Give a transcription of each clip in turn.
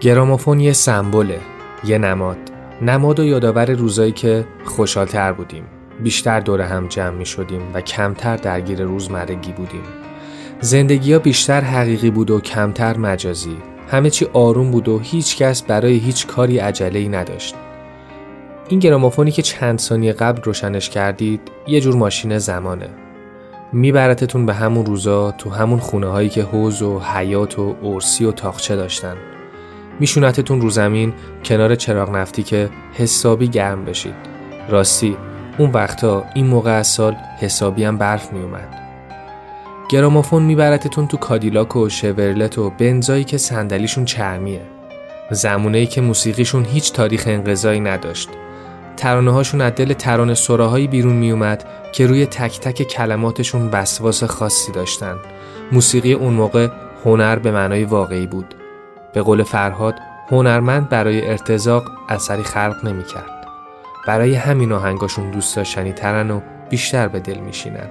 گرامافون یه سمبله یه نماد. نماد و یادآور روزایی که خوشحالتر بودیم. بیشتر دور هم جمع می شدیم و کمتر درگیر روزمرگی بودیم. زندگی ها بیشتر حقیقی بود و کمتر مجازی. همه چی آروم بود و هیچ کس برای هیچ کاری عجله ای نداشت. این گرامافونی که چند ثانیه قبل روشنش کردید یه جور ماشین زمانه. میبرتتون به همون روزا تو همون خونه هایی که حوز و حیات و ارسی و تاخچه داشتن. میشونتتون رو زمین کنار چراغ نفتی که حسابی گرم بشید. راستی اون وقتا این موقع از سال حسابی هم برف میومد. گرامافون میبرتتون تو کادیلاک و شورلت و بنزایی که صندلیشون چرمیه. زمونه که موسیقیشون هیچ تاریخ انقضایی نداشت. ترانه هاشون از دل ترانه سراهایی بیرون میومد که روی تک تک کلماتشون وسواس خاصی داشتن. موسیقی اون موقع هنر به معنای واقعی بود. به قول فرهاد هنرمند برای ارتزاق اثری خلق نمی‌کرد. برای همین آهنگاشون دوست داشتنی ترن و بیشتر به دل میشینن.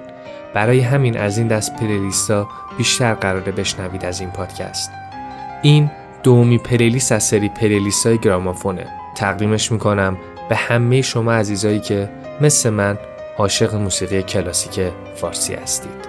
برای همین از این دست پلیلیستا بیشتر قراره بشنوید از این پادکست. این دومی پلیلیست از سری پلیلیست های گرامافونه. تقدیمش می‌کنم به همه شما عزیزایی که مثل من عاشق موسیقی کلاسیک فارسی هستید.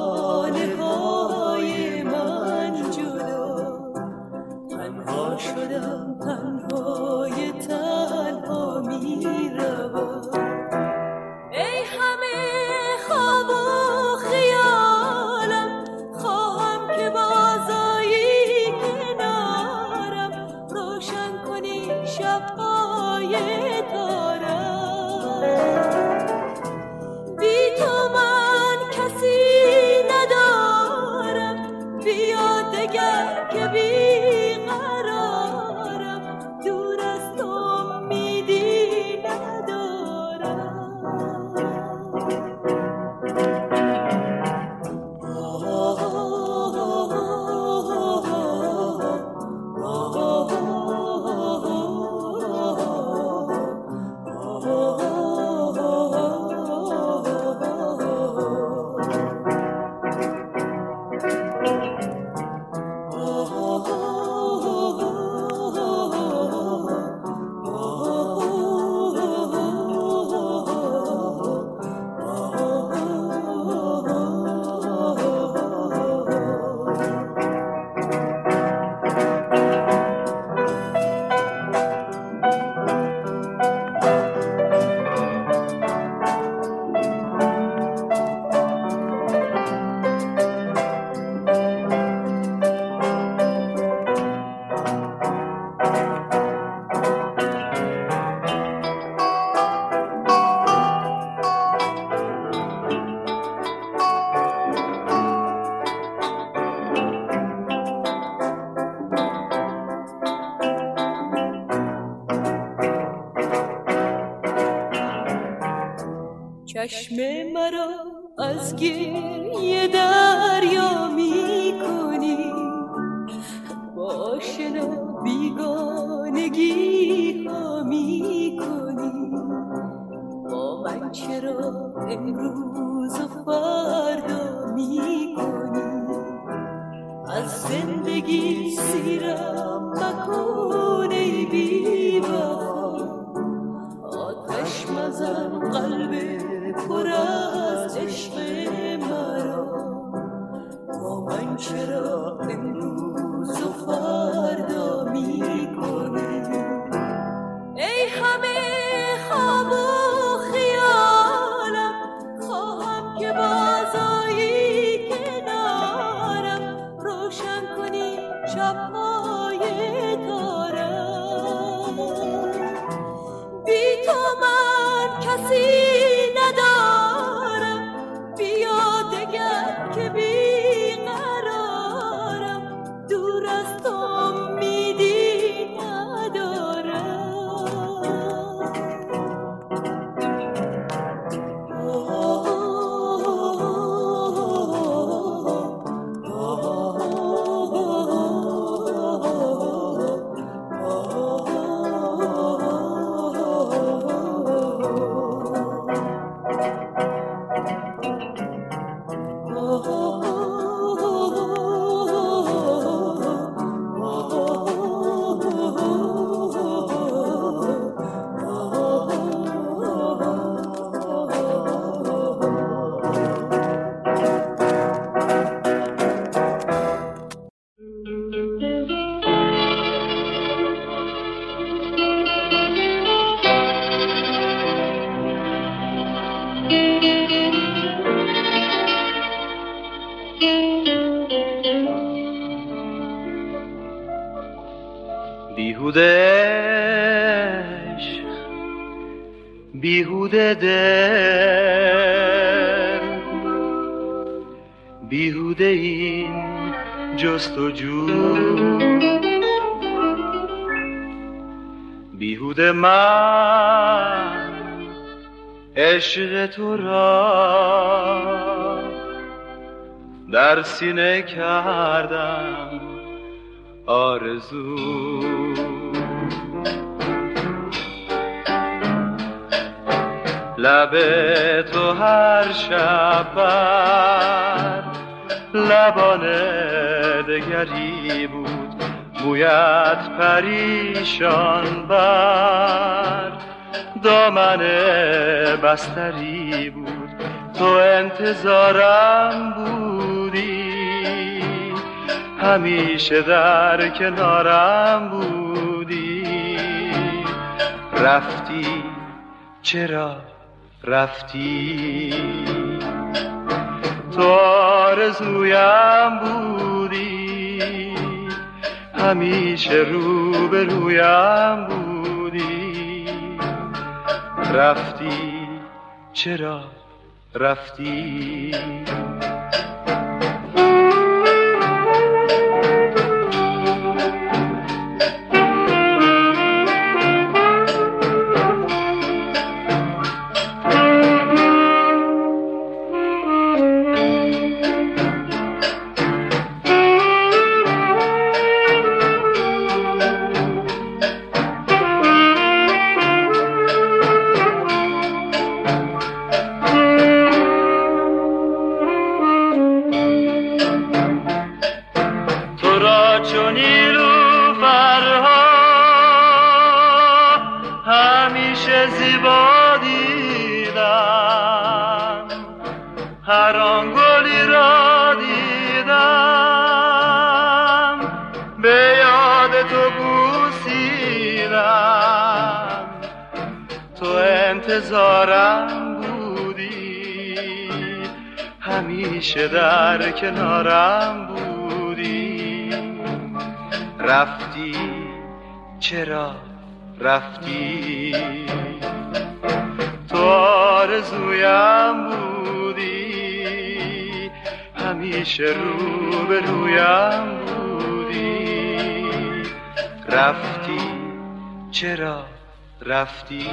مزن قلب پر از عشق مرا. با من چرا دگری بود. مویت پریشان بر. دامن بستری بود. تو انتظارم بودی. همیشه در کنارم بودی. رفتی. چرا رفتی؟ تو آرزویم بودی همیشه رو به رویم بودی. رفتی چرا رفتی؟ کنارم بودی. رفتی؟ چرا رفتی؟ تو آرزویم بودی. همیشه رو به رویم بودی. رفتی؟ چرا رفتی؟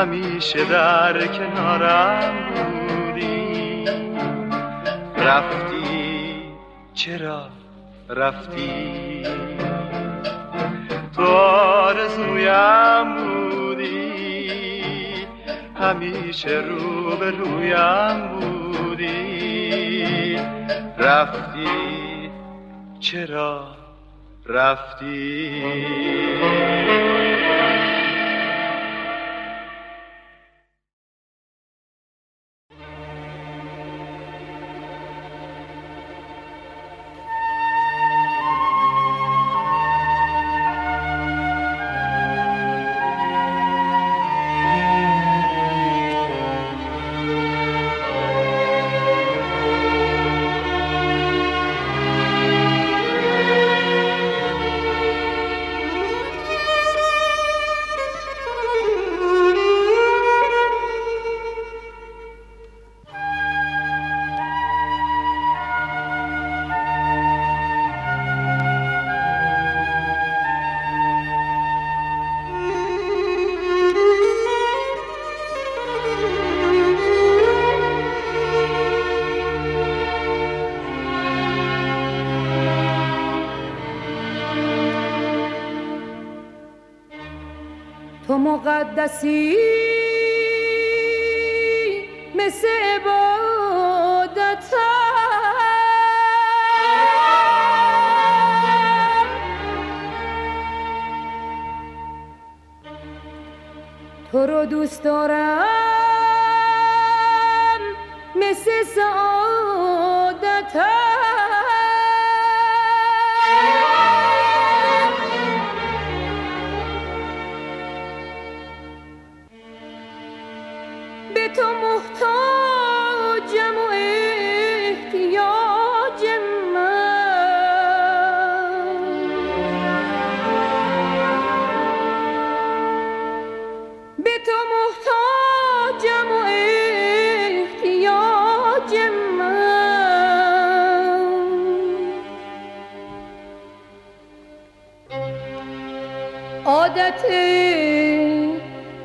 همیشه در کنارم بودی. رفتی؟ چرا رفتی؟ تو آرزویم بودی. همیشه رو به رویم بودی. رفتی؟ چرا رفتی؟ مقدسی مثل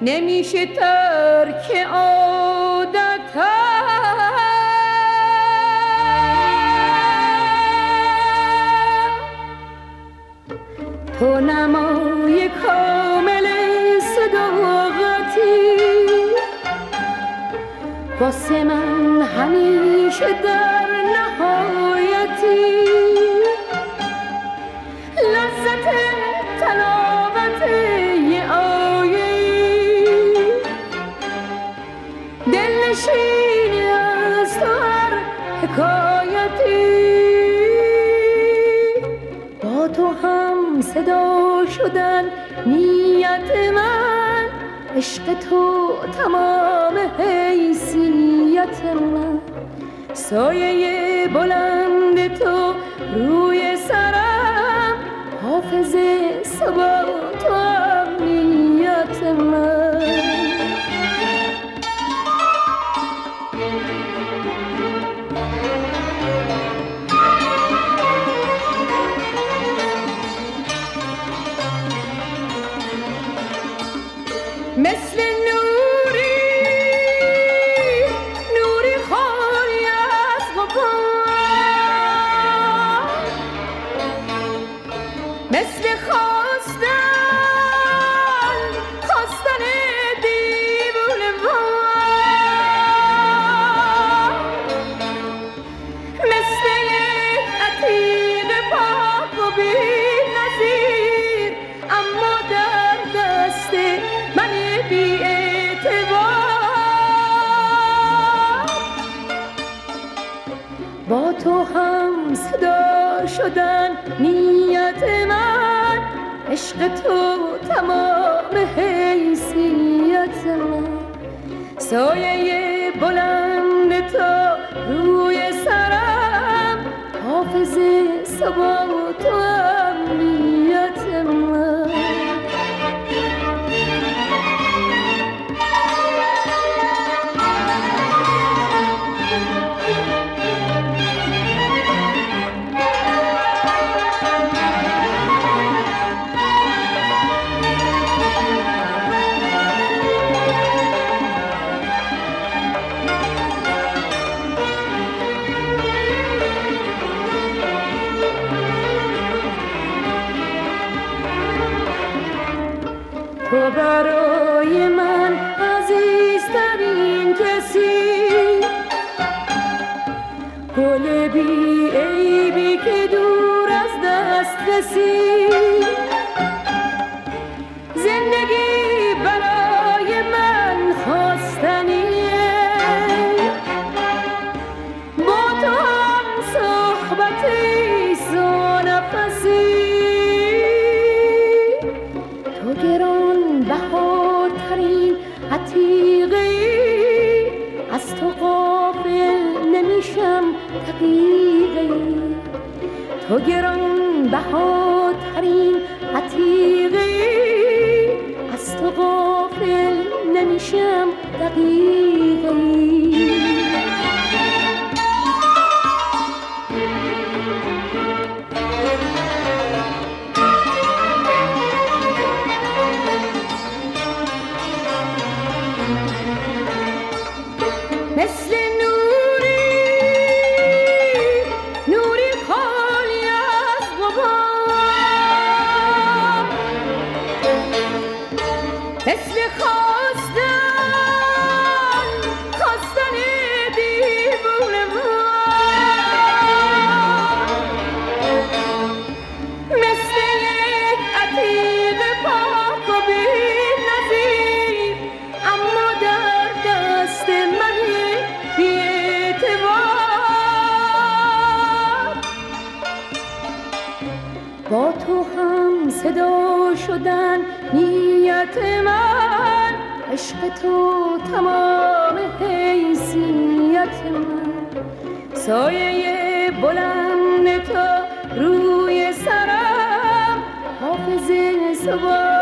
نمیشه ترک عادت تو نمای کامل صداقتی. واسه من همیشه در نهایتی. عشق تو تمام حیثیت من. سایه بلند تو روی سرم حافظ سبا عشق تو تمام حیثیتم سایه بلند تو روی سرم حافظ سبا و امنیت من. that to get on. تو تمام حیثیت من. سایه بلند تو روی سرم. حافظ سوار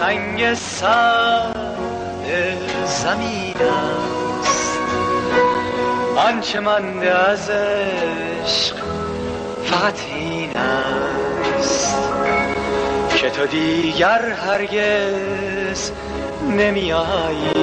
سنگ سر زمین است. آنچه منده از عشق فقط این است. که تو دیگر هرگز نمی آیی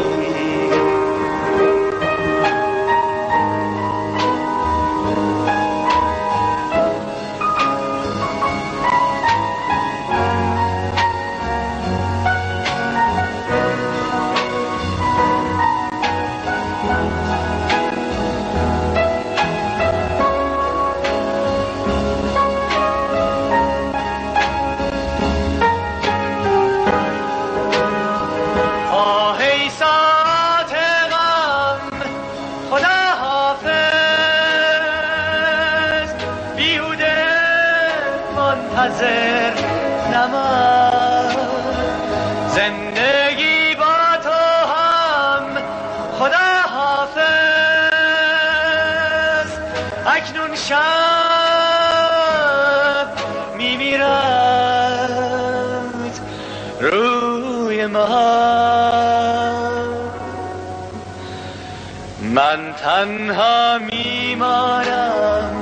تنها میمانم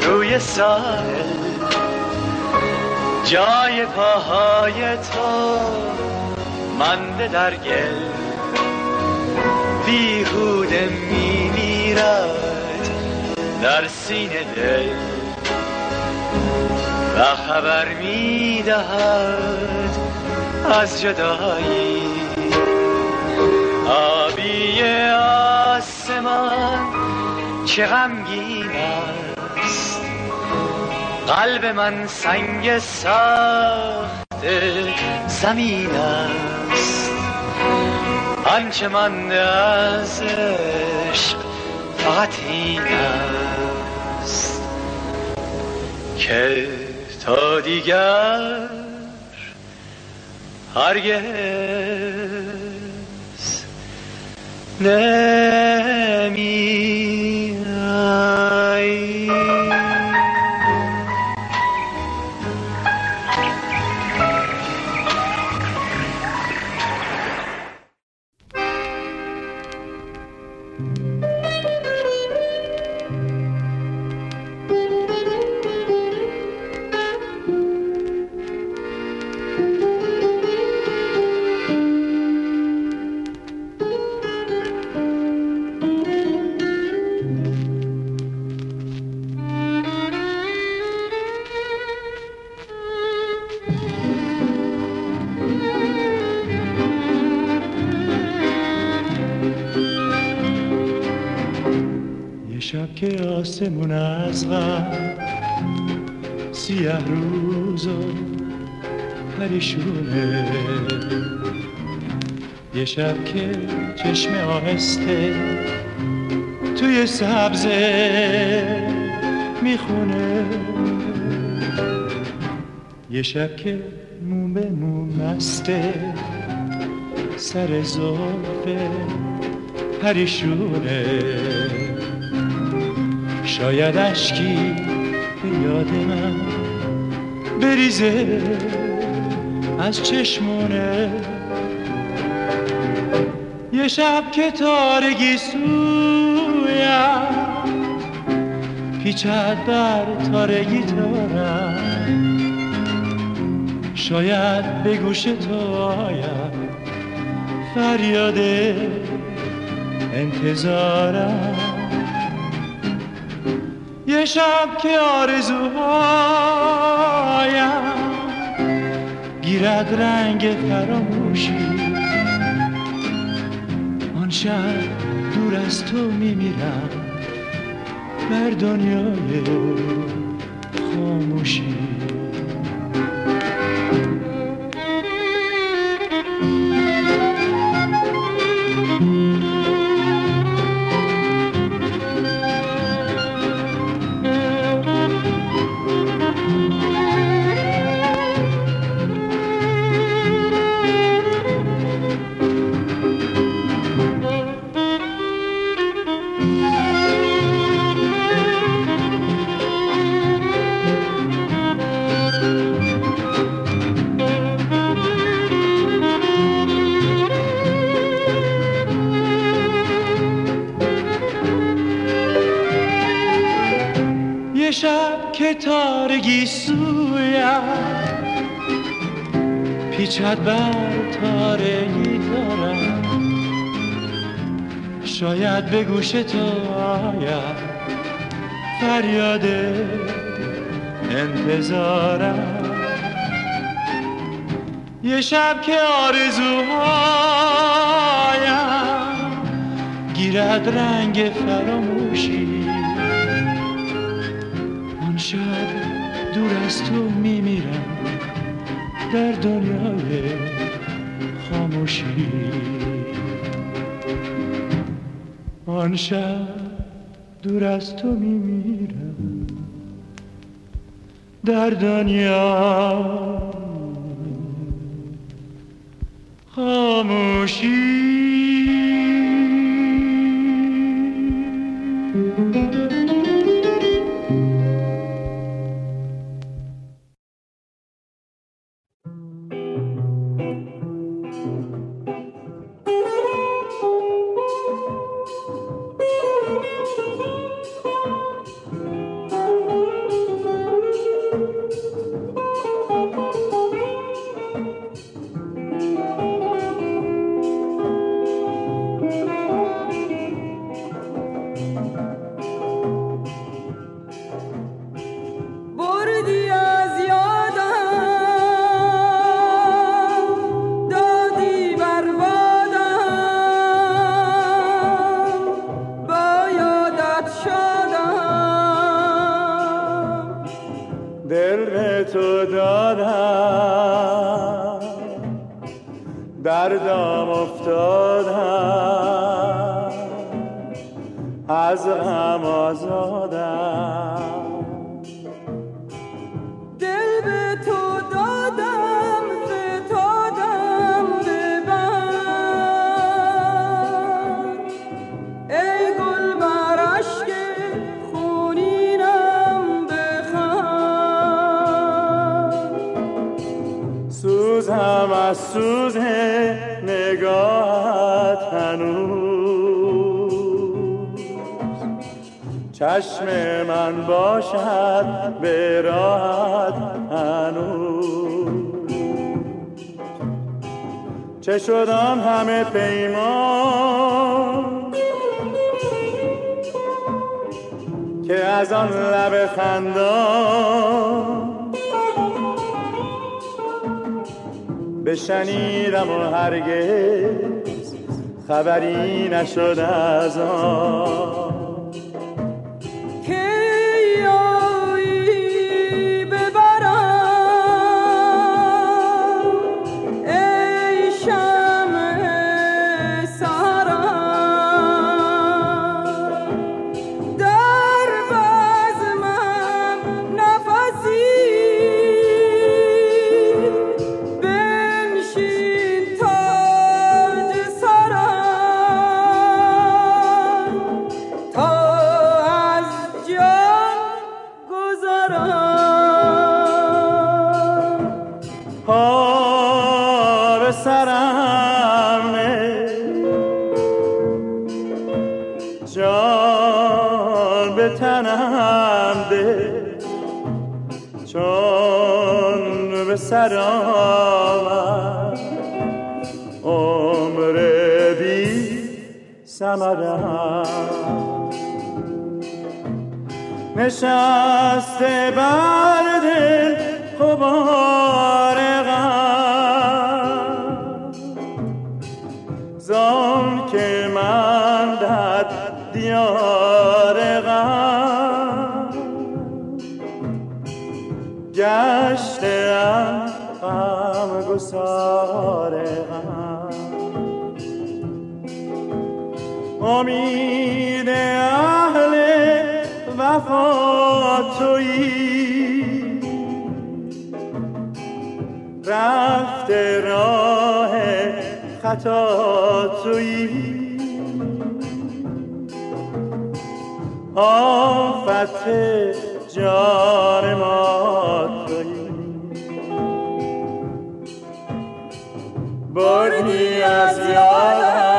روی ساحل جای پاهای تو منده در گل. بیهوده میمیرد در سینه دل. و خبر می‌دهد از جدایی. آبی آسمان چه غمگین است. قلب من سنگ ساخت زمین است. آنچه من از عشق فقط این است. که تا دیگر هرگز نمی شب که آسمون از غم سیه روز و پریشونه یه شب که چشم آهسته توی سبزه می‌خونه. یه شب که مو به مو مسته سر زلفه پریشونه. شاید اشکی به یاد من بریزه از چشمونه. یه شب که تارگی سویم پیچد بر تارگی تارم. شاید به گوش تو آیم فریاد انتظارم. شب که آرزوهایم گیرد رنگ فراموشی. آن شب دور از تو میمیرم بر دنیای خاموشی. پیچد بر تارگی دارم شاید به گوش تو آید. فریاد انتظارم. یه شب که آرزوهایم گیرد رنگ فراموشی. در دنیای خاموشی. آن شب دور از تو میمیرم. در دنیا خاموشی. شدم همه پیمان که از آن لب خندان بشنیدم و هرگز خبری نشد از آن. نشسته بر دل قبار زان که من در دیار غم. گشتم غم گسار غم. امید آقا تویی. رفته راه خطا تویی. آفت جان ما تویی. بردی از یادم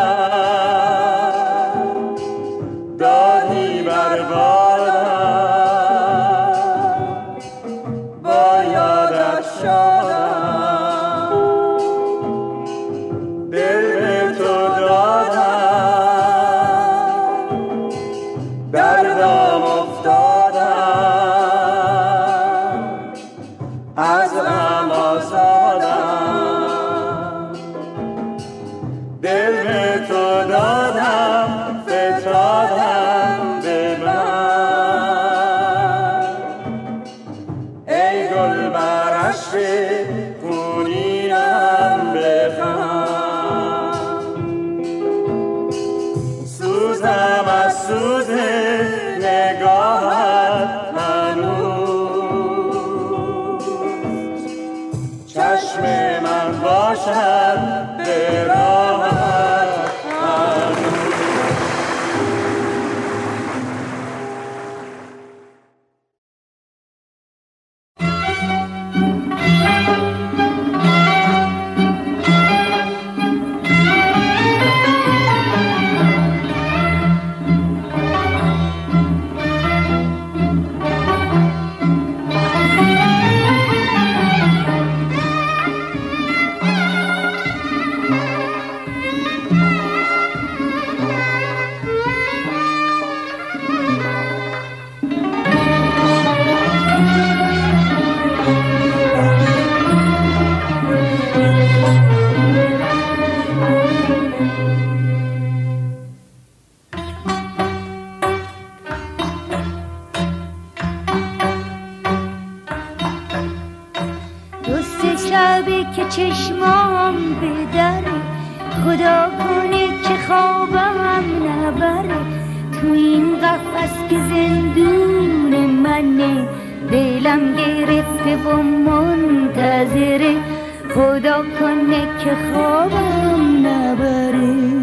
چشمام به در خدا کنه که خوابم نبره. تو این قفص که زندون منه دلم گرفته و منتظره. خدا کنه که خوابم نبره.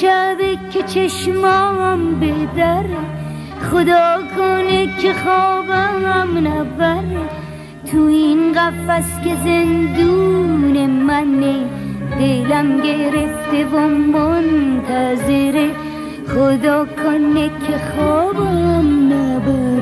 شبه که چشمام بدره. خدا کنه که خوابم نبره. تو این قفس که زندون منه دلم گرفته و منتظره. خدا کنه که خوابم نبره.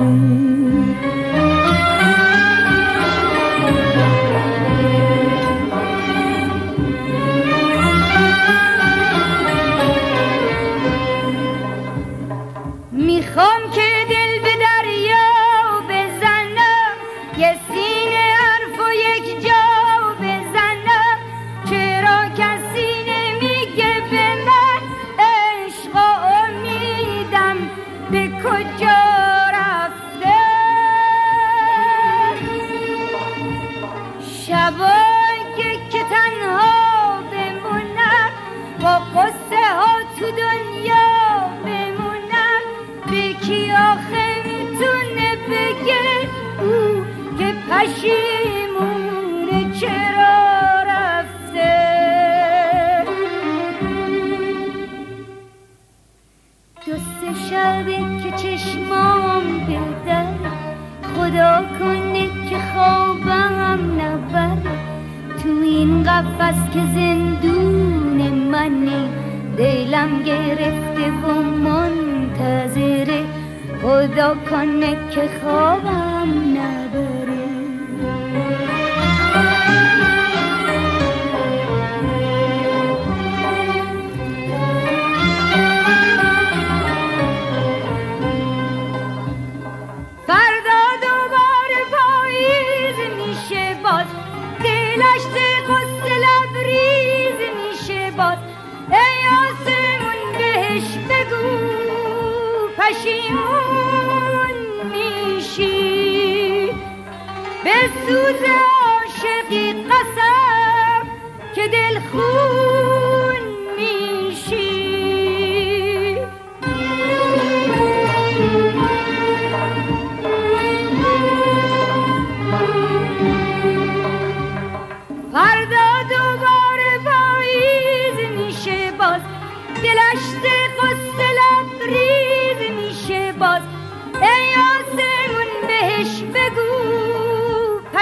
قفس که زندون منه. دلم گرفته و منتظره. خدا کنه که خوابم نبره سوز عاشقی قسم که دل خون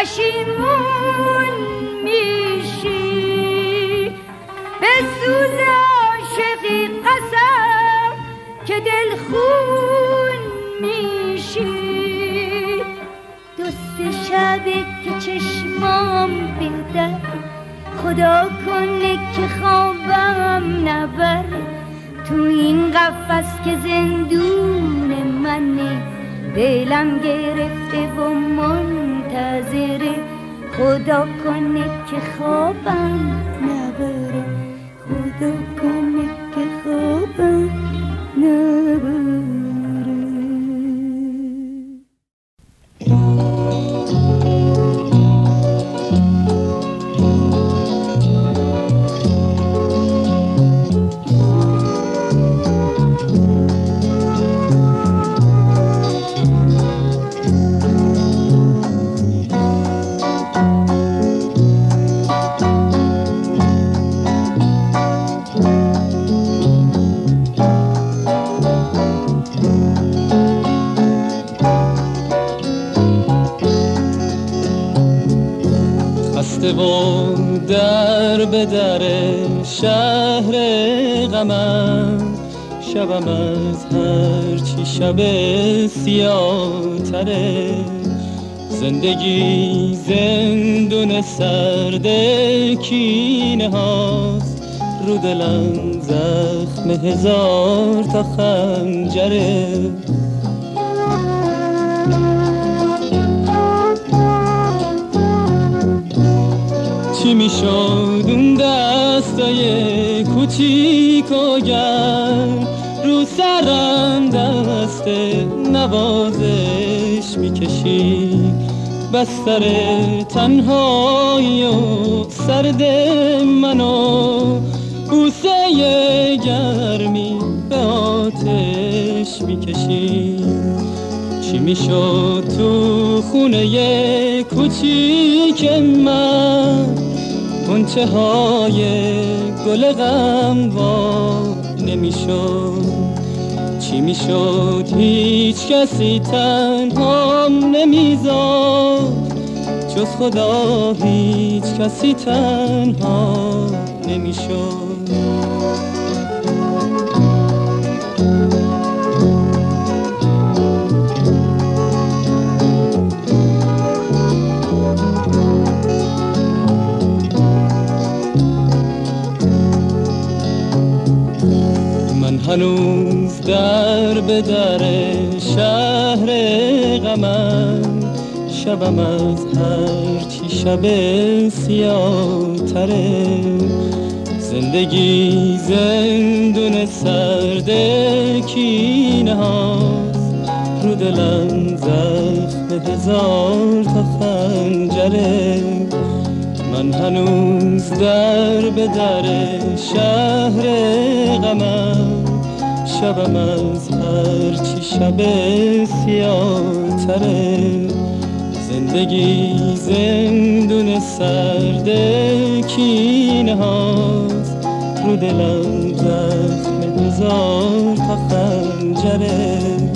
پشیمون میشی. به سوز عاشقی قسم که دل خون میشی. دو سه شبه که چشمام بدر خدا کنه که خوابم نبره تو این قفس که زندون منه. دلم گرفته و منتظره خدا کنه که خوابم. زندگی زندون سرد کینه هاست. رو دلم زخم هزار تا خنجره. چی می‌شد اون دستای کوچیک و گرم؟ رو پشت نوازش می‌کشی بستر تنهایی و سرد منو بوسه گرمی به آتش می‌کشی. چی می‌شد تو خونه کوچیک من؟ کنچه های گل غم نمی‌شد. چی می‌شد؟ هیچ کسی تنها نمیزاد. جز خدا هیچ کسی تنها نمی‌شد. من هنوز در به در شهر غمم شبم از هر چی شب سیاه تره زندگی زندون سرد کینه هاست رو دلم زخم هزار تا خنجره من هنوز در به در شهر غمم شبم از هر چی شب سیاه تره زندگی زندون سرد کینه هاست رو دلم زخم هزار تا خنجره.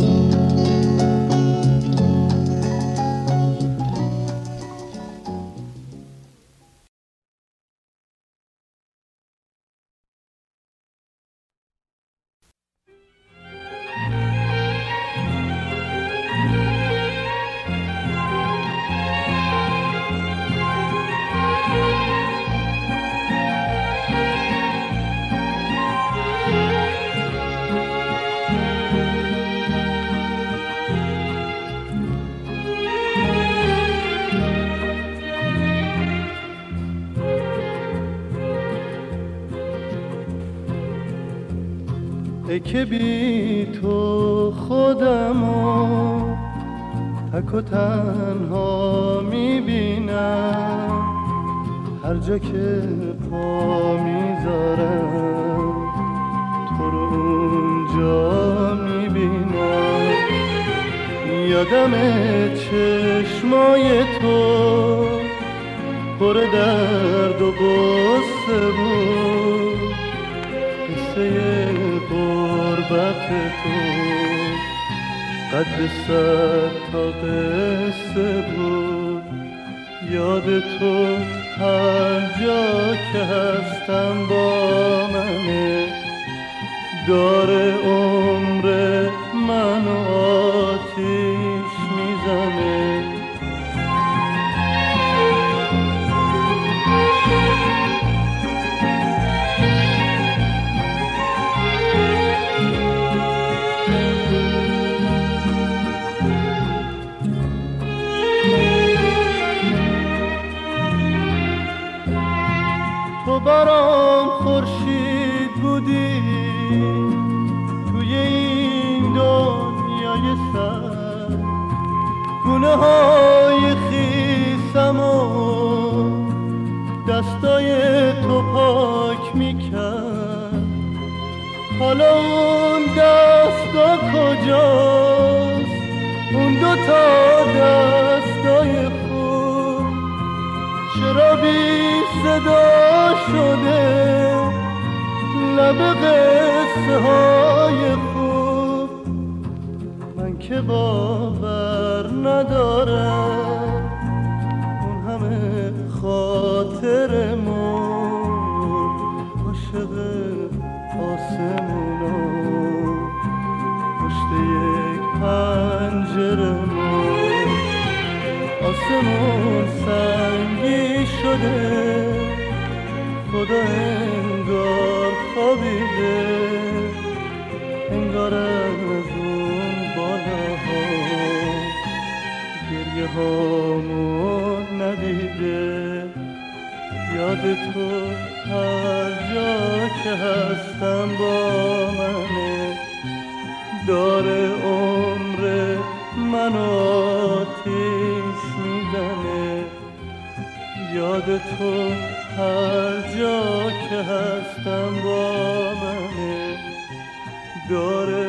بی تو خودمو تک و تنها می‌بینم. هر جا که پا می‌ذارم تو رو اونجا می‌بینم. یادم چشمای تو پر درد و غصه بود. قصه تو. قد صد تا قصه بود. یاد تو هر جا که هستم با منه. داره عمر صدا شده. لب قصه های خوب من که باور ندارم. به تو هر جا که هستم با منه داره عمر منو آتیش میدنه یاد تو هر جا که هستم با منه داره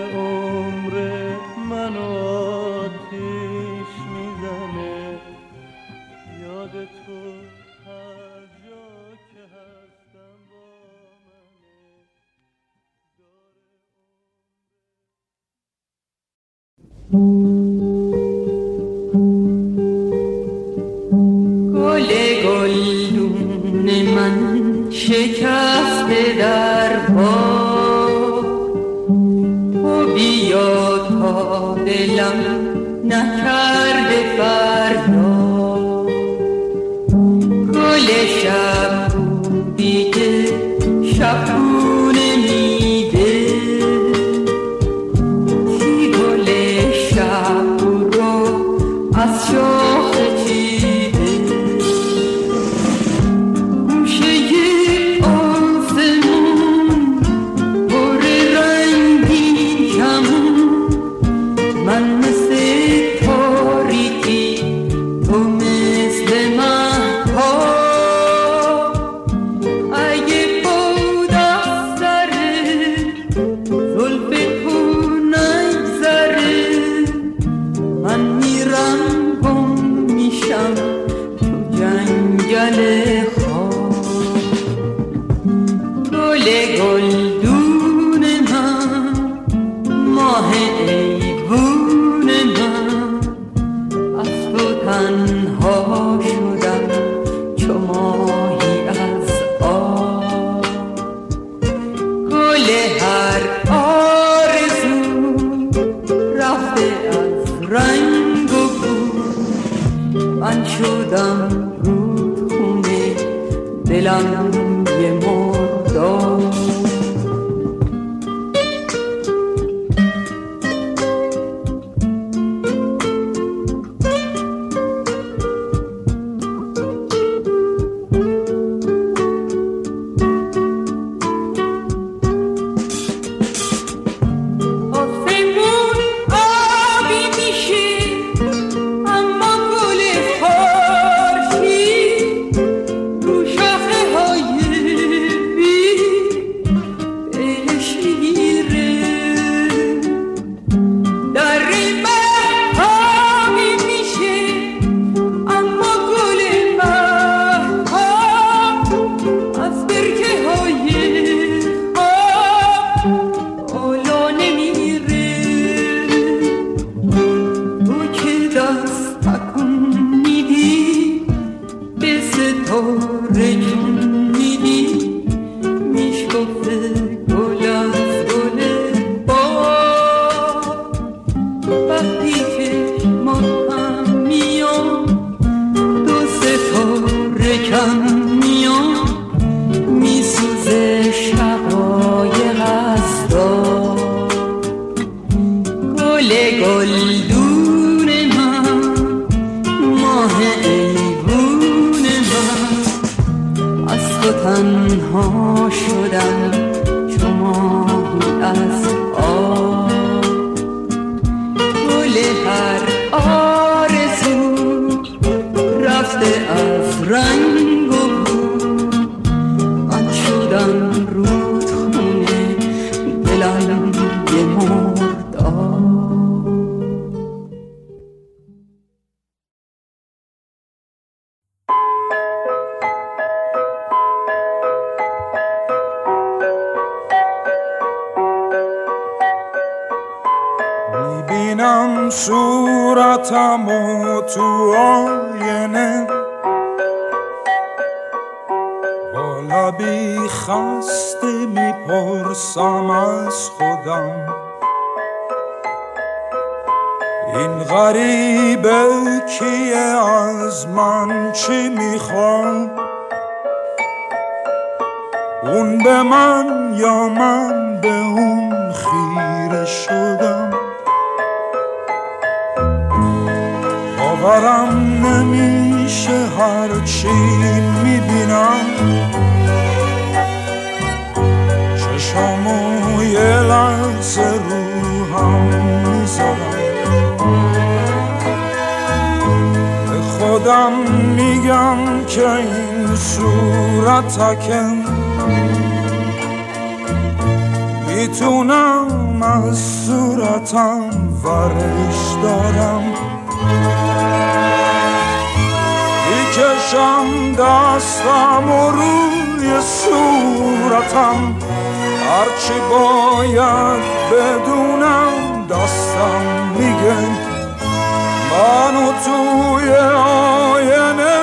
دارم. می‌کشم دستم و روی صورتم. هرچی باید بدونم دستم میگه. منو توی آینه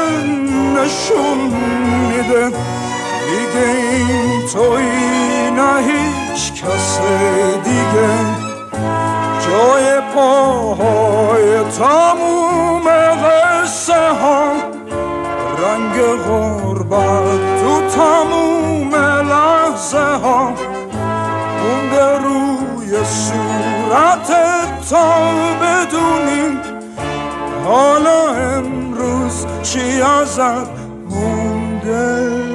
نشون میده. دیگه این توی نه هیچ کس دیگه. جای پاهای تموم قصه ها رنگ غربت تو تموم لحظه ها. مونده روی صورت تا بدونیم حالا امروز چی ازت مونده؟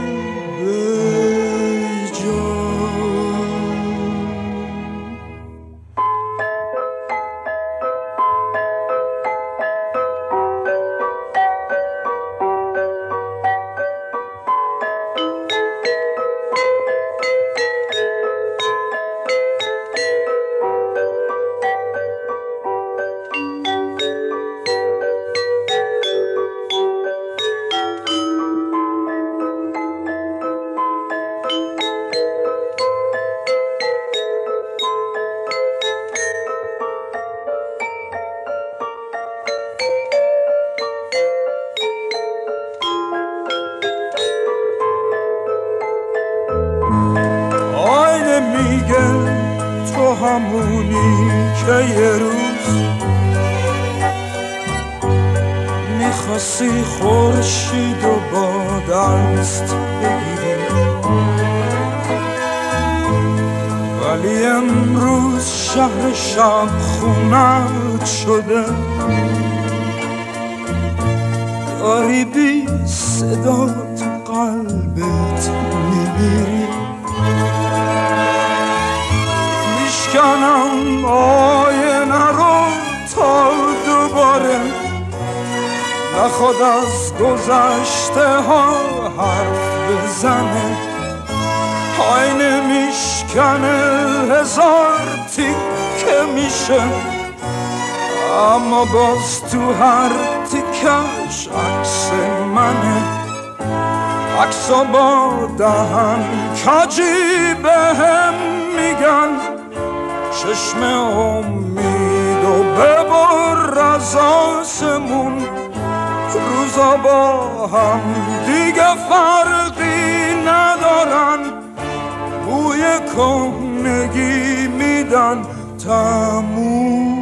عکسا با دهن کجی به هم میگن. چشم امید و ببر از آسمون روزا با هم دیگه فرقی ندارن. بوی کنگی میدن تموم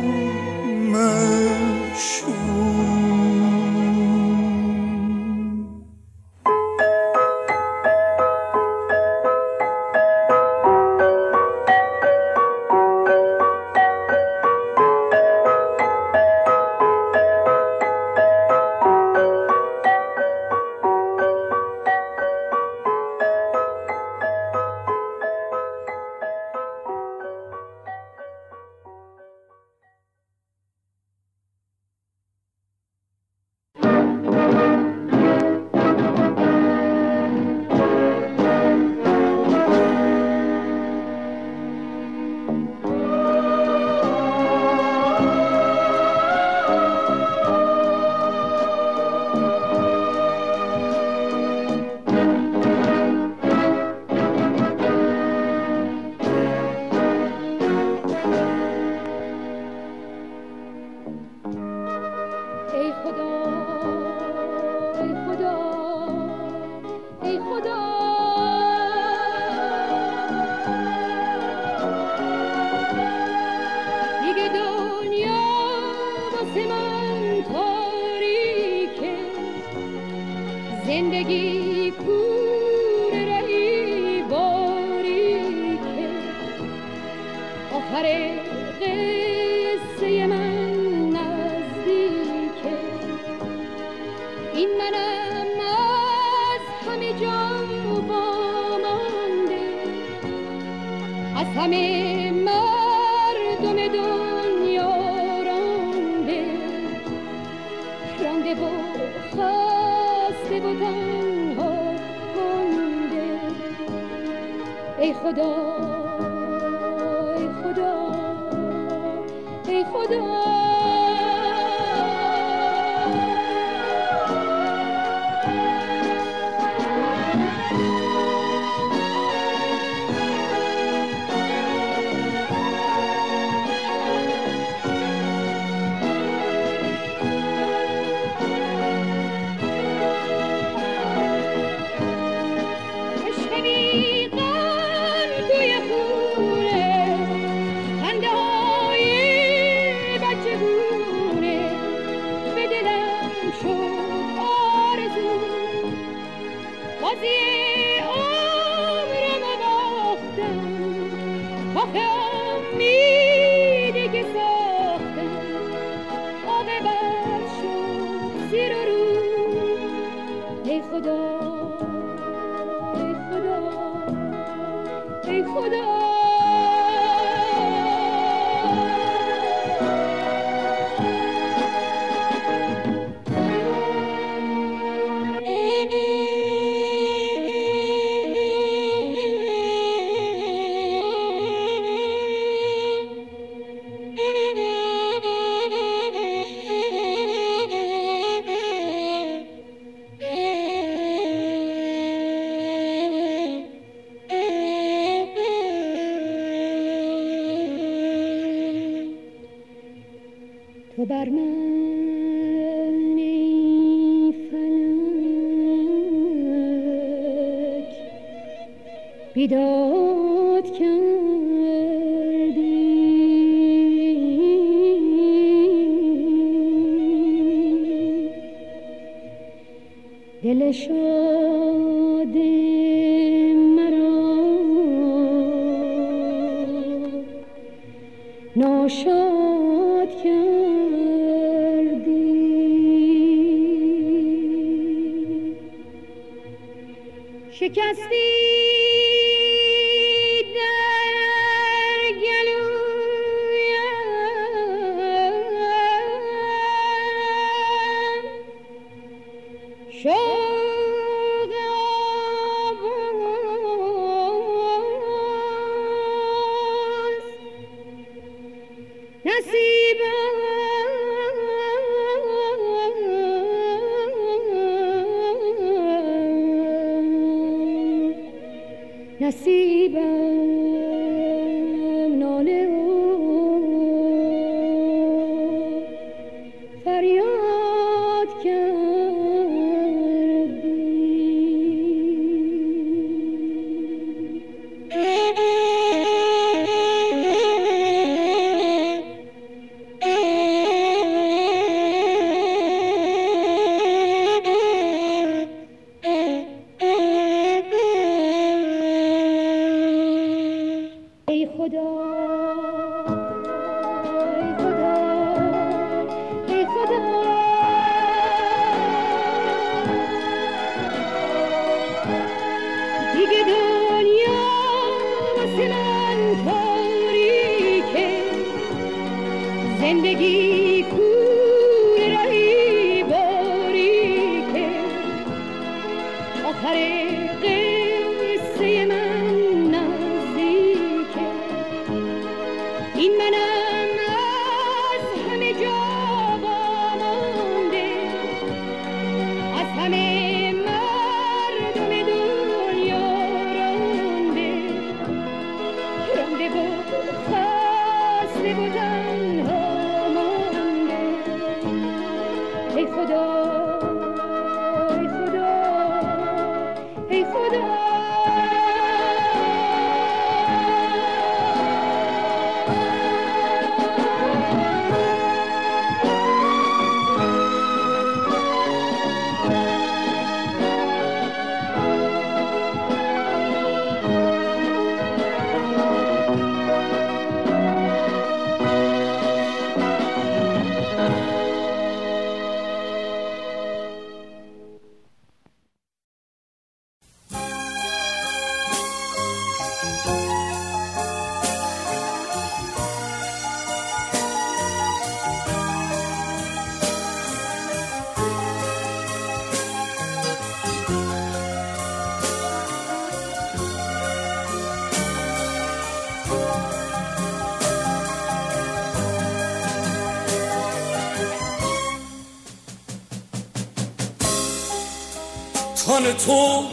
تو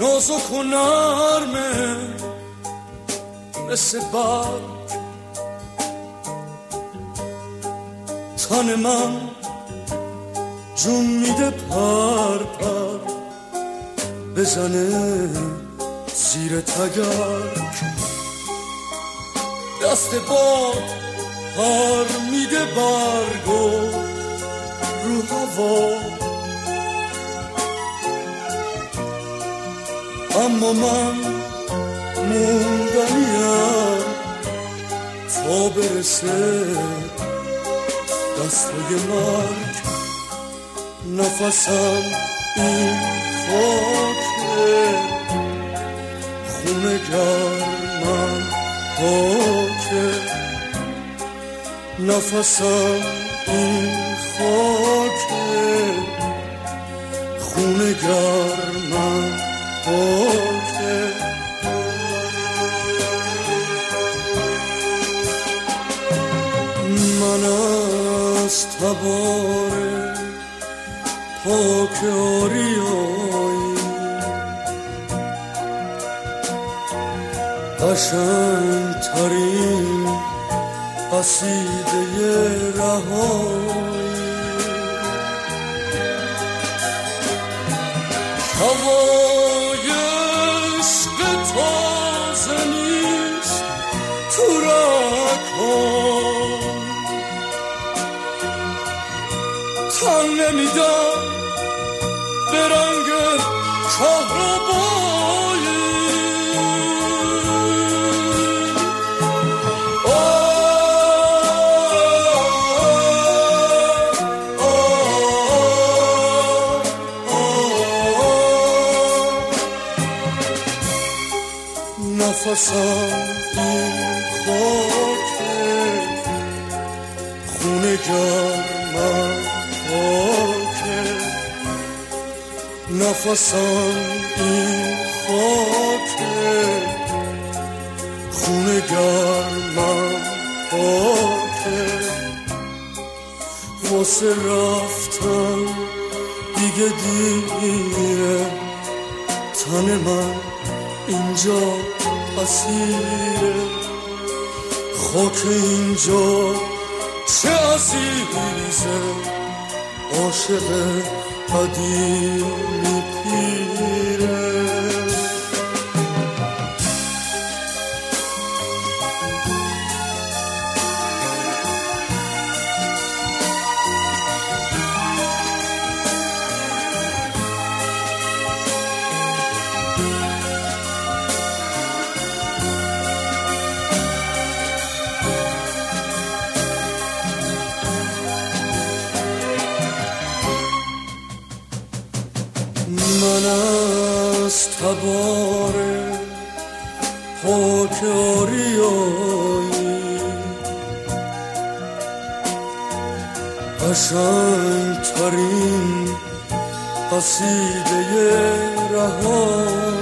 نازک و نرمه مثل برگ تن من جون میده پر پر بزنه زیر تگرگ دست باد پر میده برگو رو هوا. اما من موندنیم تا برسه دستای مرگ نفسم این خاکه. خونه گرمم خاکه. نفسم این خاکه. خونه گرمم من از تبار پاک آریایی قشنگ ترین قصیده رهایی رکن تن نمیدم به رنگ کهربایی نفسم این نفسم این خاکه خونه گرمم خاکه واسه رفتن دیگه دیره تن من اینجا اسیره. خاک اینجا چه عزیزه عاشق قدیمی آریایی قشنگ ترین قصیده رهایی.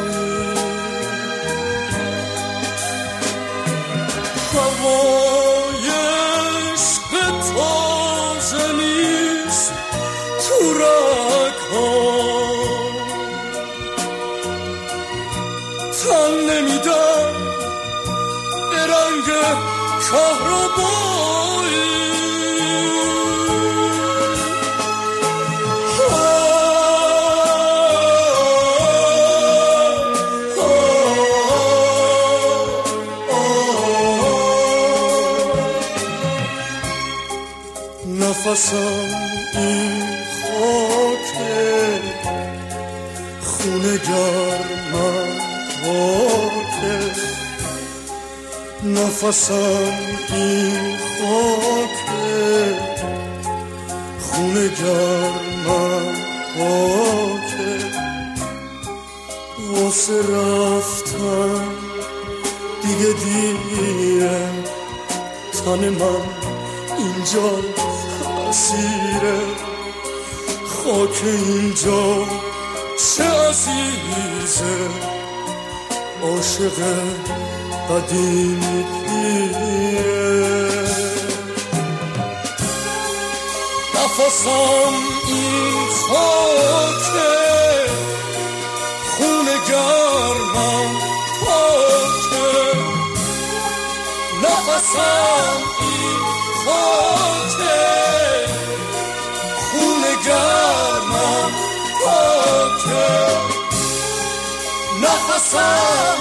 نفسم این خونه گرمم خاکه نفسم این خاکه خونه گرمم خاکه واسه رفتن دیگه دیره تن من خاک اینجا چه عزیزه عاشق قدیمی پیره نفسم نفسم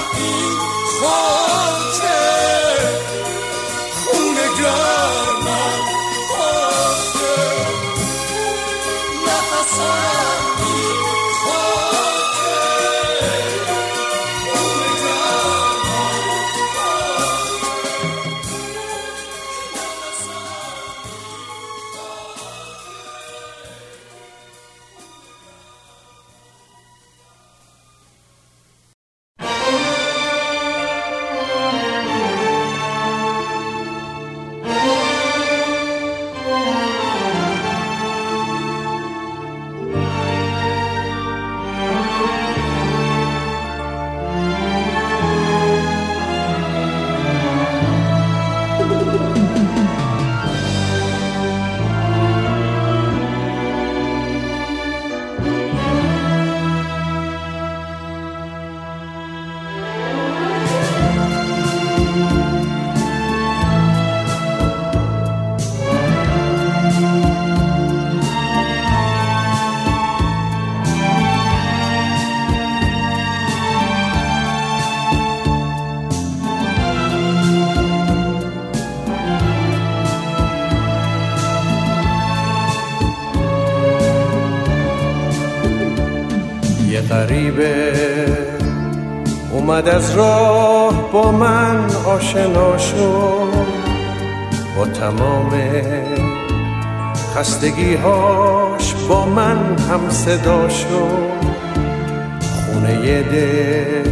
از راه با من آشنا شد با تمام خستگیهاش با من هم صدا شد خونه دل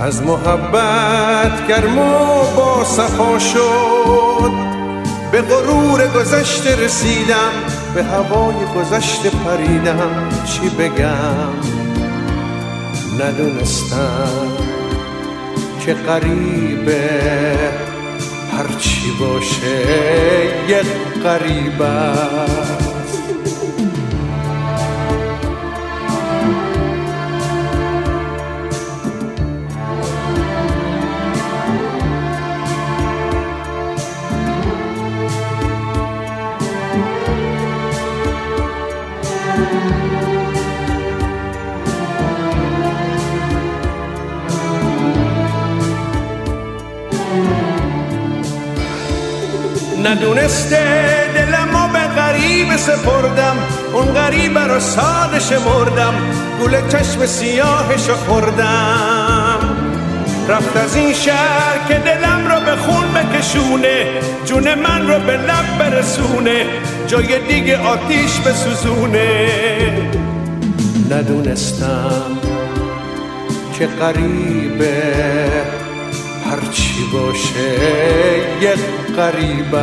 از محبت گرم و با صفا شد. به غرور گذشته رسیدم به هوای گذشته پریدم. چی بگم؟ ندونستم که قریبه هرچی باشه یک قریب ندونسته دلمو به غریب سپردم اون غریب رو ساده شمردم گل چشم سیاهش خوردم رفت از این شهر که دلم رو به خون بکشونه جون من رو به لب برسونه جای دیگه آتیش بسوزونه ندونستم که قریبه هرچی باشه یک قریب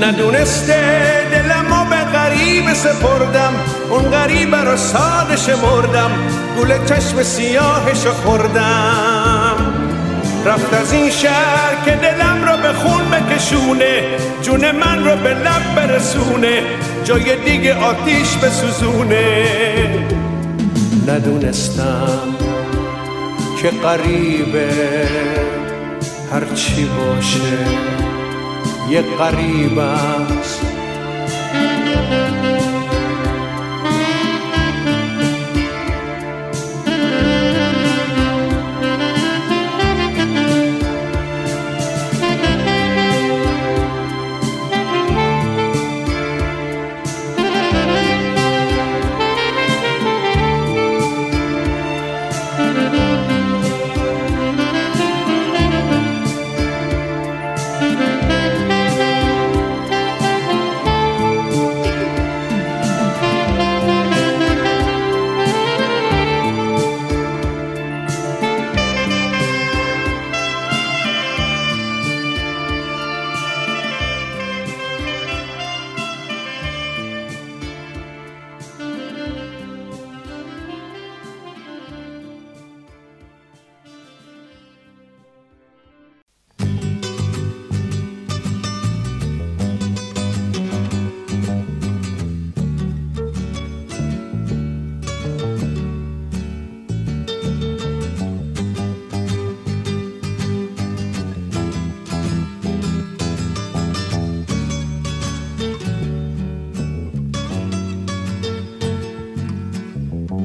ندونسته دلمو به غریب سپردم. اون غریب رو ساده شمردم گل چشم سیاهش خوردم. رفت از این شهر که دلم رو به خون بکشونه. جون من رو به لب برسونه. جای دیگه آتیش بسوزونه. ندونستم که قریبه هرچی باشه. یه قریب است.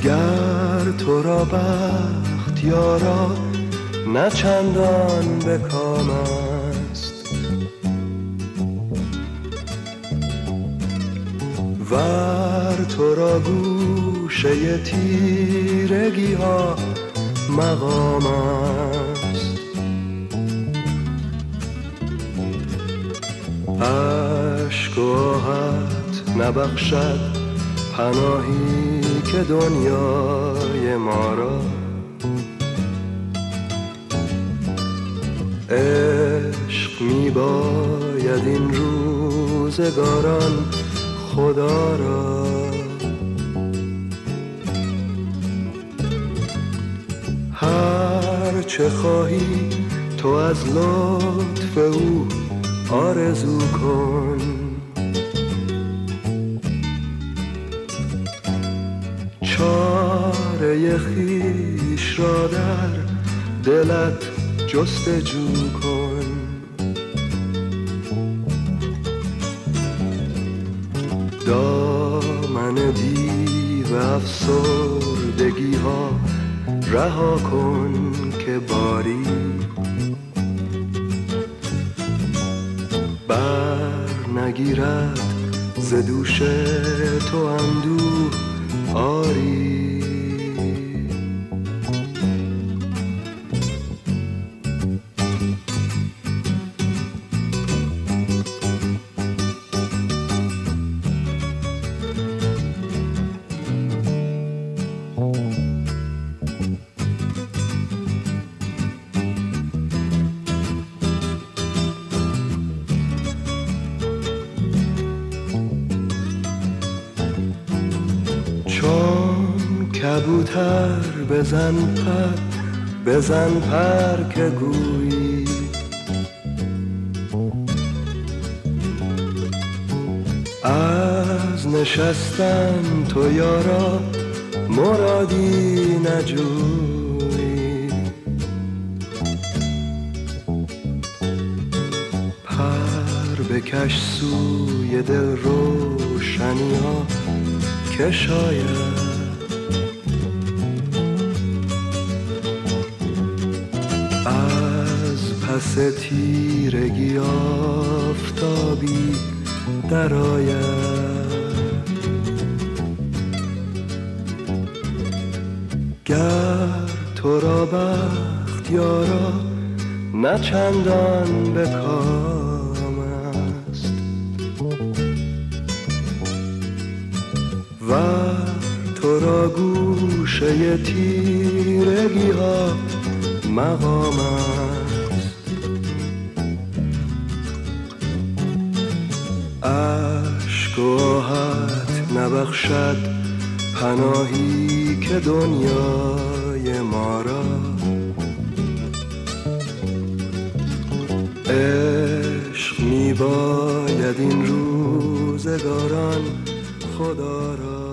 گر تو را بخت یارا نه چندان به کام است. ور تو را گوشه تیرگی ها مقام است. عشق و آهت نبخشد پناهی که دنیای ما را. عشق می باید این روزگاران خدا را. هر چه خواهی تو از لطف او آرزو کن. خیش را در دلت جستجو کن. دامن دیو افسردگی ها رها کن که باری. بر نگیرد ز دوش تو اندوه آری. بزن پر بزن پر که گویی. از نشستن تو یارا مرادی نجویی. پر بکش سوی دل روشنی ها که شاید پس تیرگی آفتابی درآید گر تو را بخت یارا نه چندان به کام است. و تو را گوشه تیرگی ها مقام است. عشق و آهت نبخشد پناهی که دنیای ما را. عشق می باید این روزگاران خدا را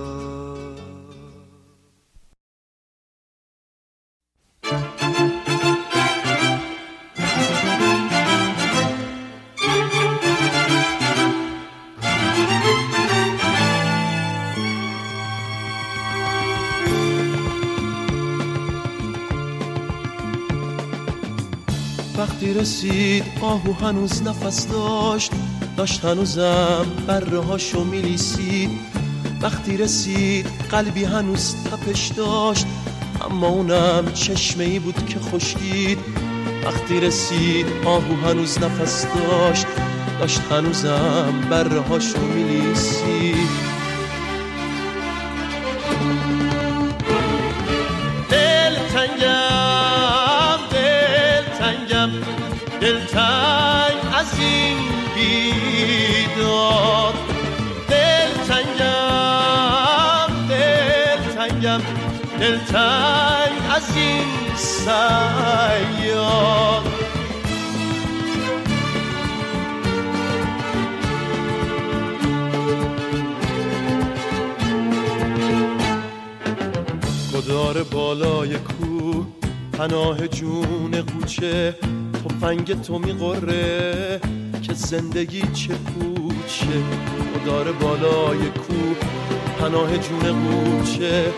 رسید آهو هنوز نفس داشت داشت هنوزم بره هاشو میلیسید. وقتی رسید قلبی هنوز تپش داشت اما اونم چشمه ای بود که خشکید. وقتی رسید آهو هنوز نفس داشت داشت هنوزم بره هاشو میلیسید. دل تنگ از این سیاد گدار بالای کوه پناه جون قوچه تفنگ تو میقره که زندگی چه پوچه. گدار بالای کوه پناه جون قوچه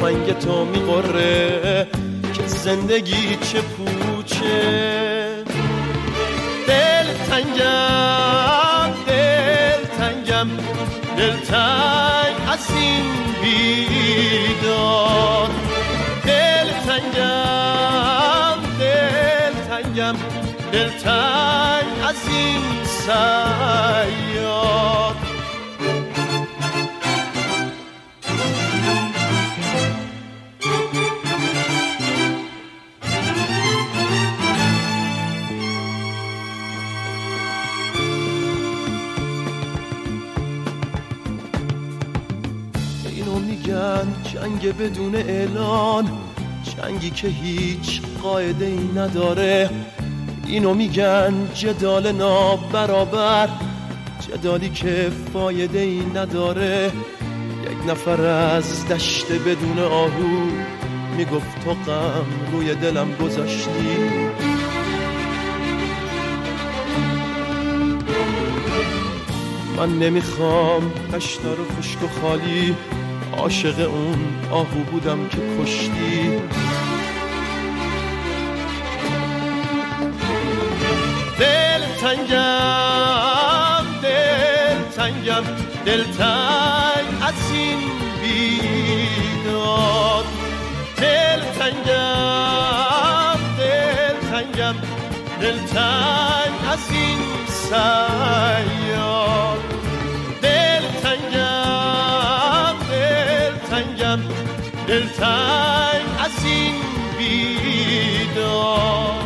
فنگ تو میقره که زندگی چه پوچه. دل تنگم دل تنگم دل تنگ از این بیداد دل تنگم دل تنگم دل تنگ از این سیاد جنگ بدون اعلان جنگی که هیچ قاعده ای نداره. اینو میگن جدال نابرابر جدالی که فایده ای نداره. یک نفر از دشت بدون آهو می‌گفت تو غم روی دلم گذاشتی. من نمی‌خوام دشتا رو خشک و خالی عاشق اون آهو بودم که کشتی. دل تنگم دل تنگم دل تنگ از این بیداد. دل تنگم دل تنگم دل تنگ از این سیاد. دل تنگم. تنگم دل تنگ از این بیداد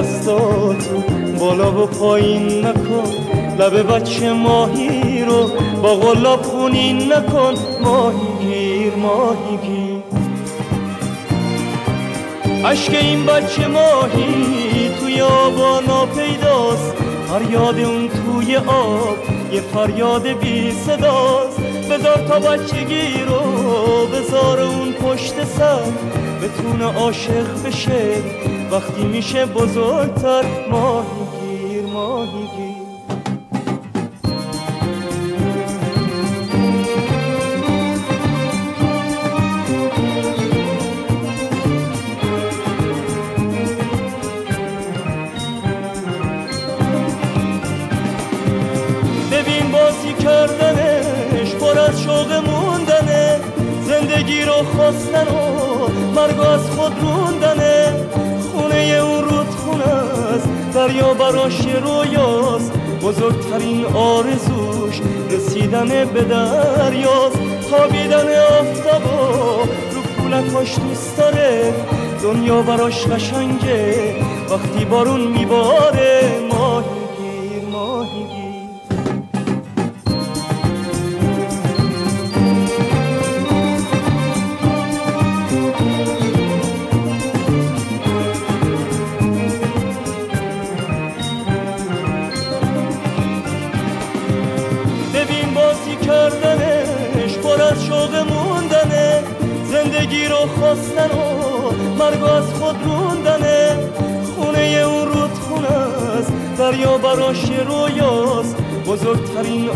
دستاتو بالا و پایین نکن. لب بچه ماهی رو با غلاب خونین نکن. ماهی گیر ماهی گیر. عشق این بچه ماهی توی آبا پیداست. فریاد اون توی آب یه فریاد بی صداست. بذار تا بچگی رو بذار اون پشت سر. بتونه عاشق بشه. وقتی میشه بزرگتر ماهی بزرگترین آرزوش رسیدن به دریاست. خوابیدن آفتابا رو پولکاش دوست داره. دنیا براش قشنگه. وقتی بارون میباره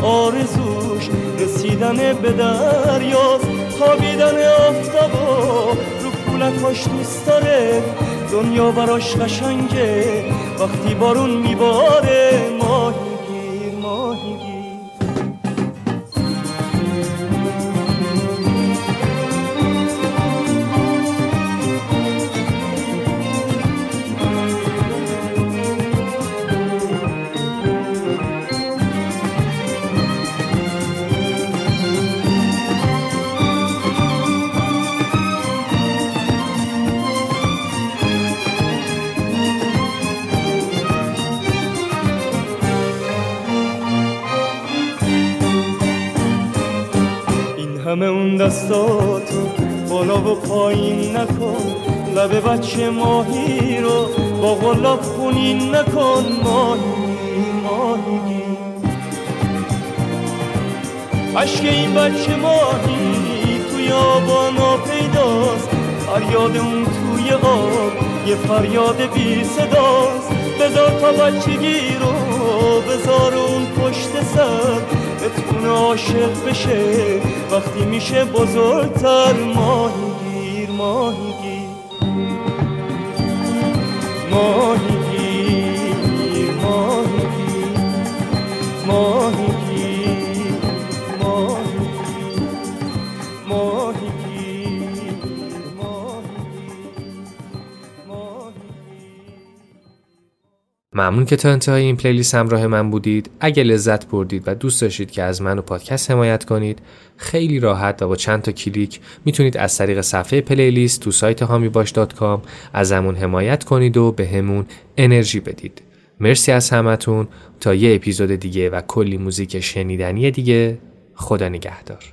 آرزوش رسیدن به دریاست خوابیدن آفتابا رو پولکاش دوست داره. دنیا براش قشنگه وقتی بارون میباره. دستاتو بالا و پایین نکن. لب بچه ماهی رو با غلاب خونین نکن. ماهی ماهی. عشق این بچه ماهی توی آبا ناپیداست فریاد اون توی آب یه فریاد بی صداست. بذار تا بچگی رو بذار اون پشت سر. بتونه عاشق بشه. وقتی میشه بزرگتر ماهی گیر ماهی گیر ماهی ممنون که تا انتهای این playlist همراه من بودید. اگه لذت بردید و دوست داشتید که از من و پادکست حمایت کنید خیلی راحت و با چند تا کلیک می‌تونید از طریق صفحه playlist تو سایت حامی باش dot com ازمون حمایت کنید و بهمون انرژی بدید. مرسی از همتون. تا یه اپیزود دیگه و کلی موزیک شنیدنی دیگه خدا نگهدار.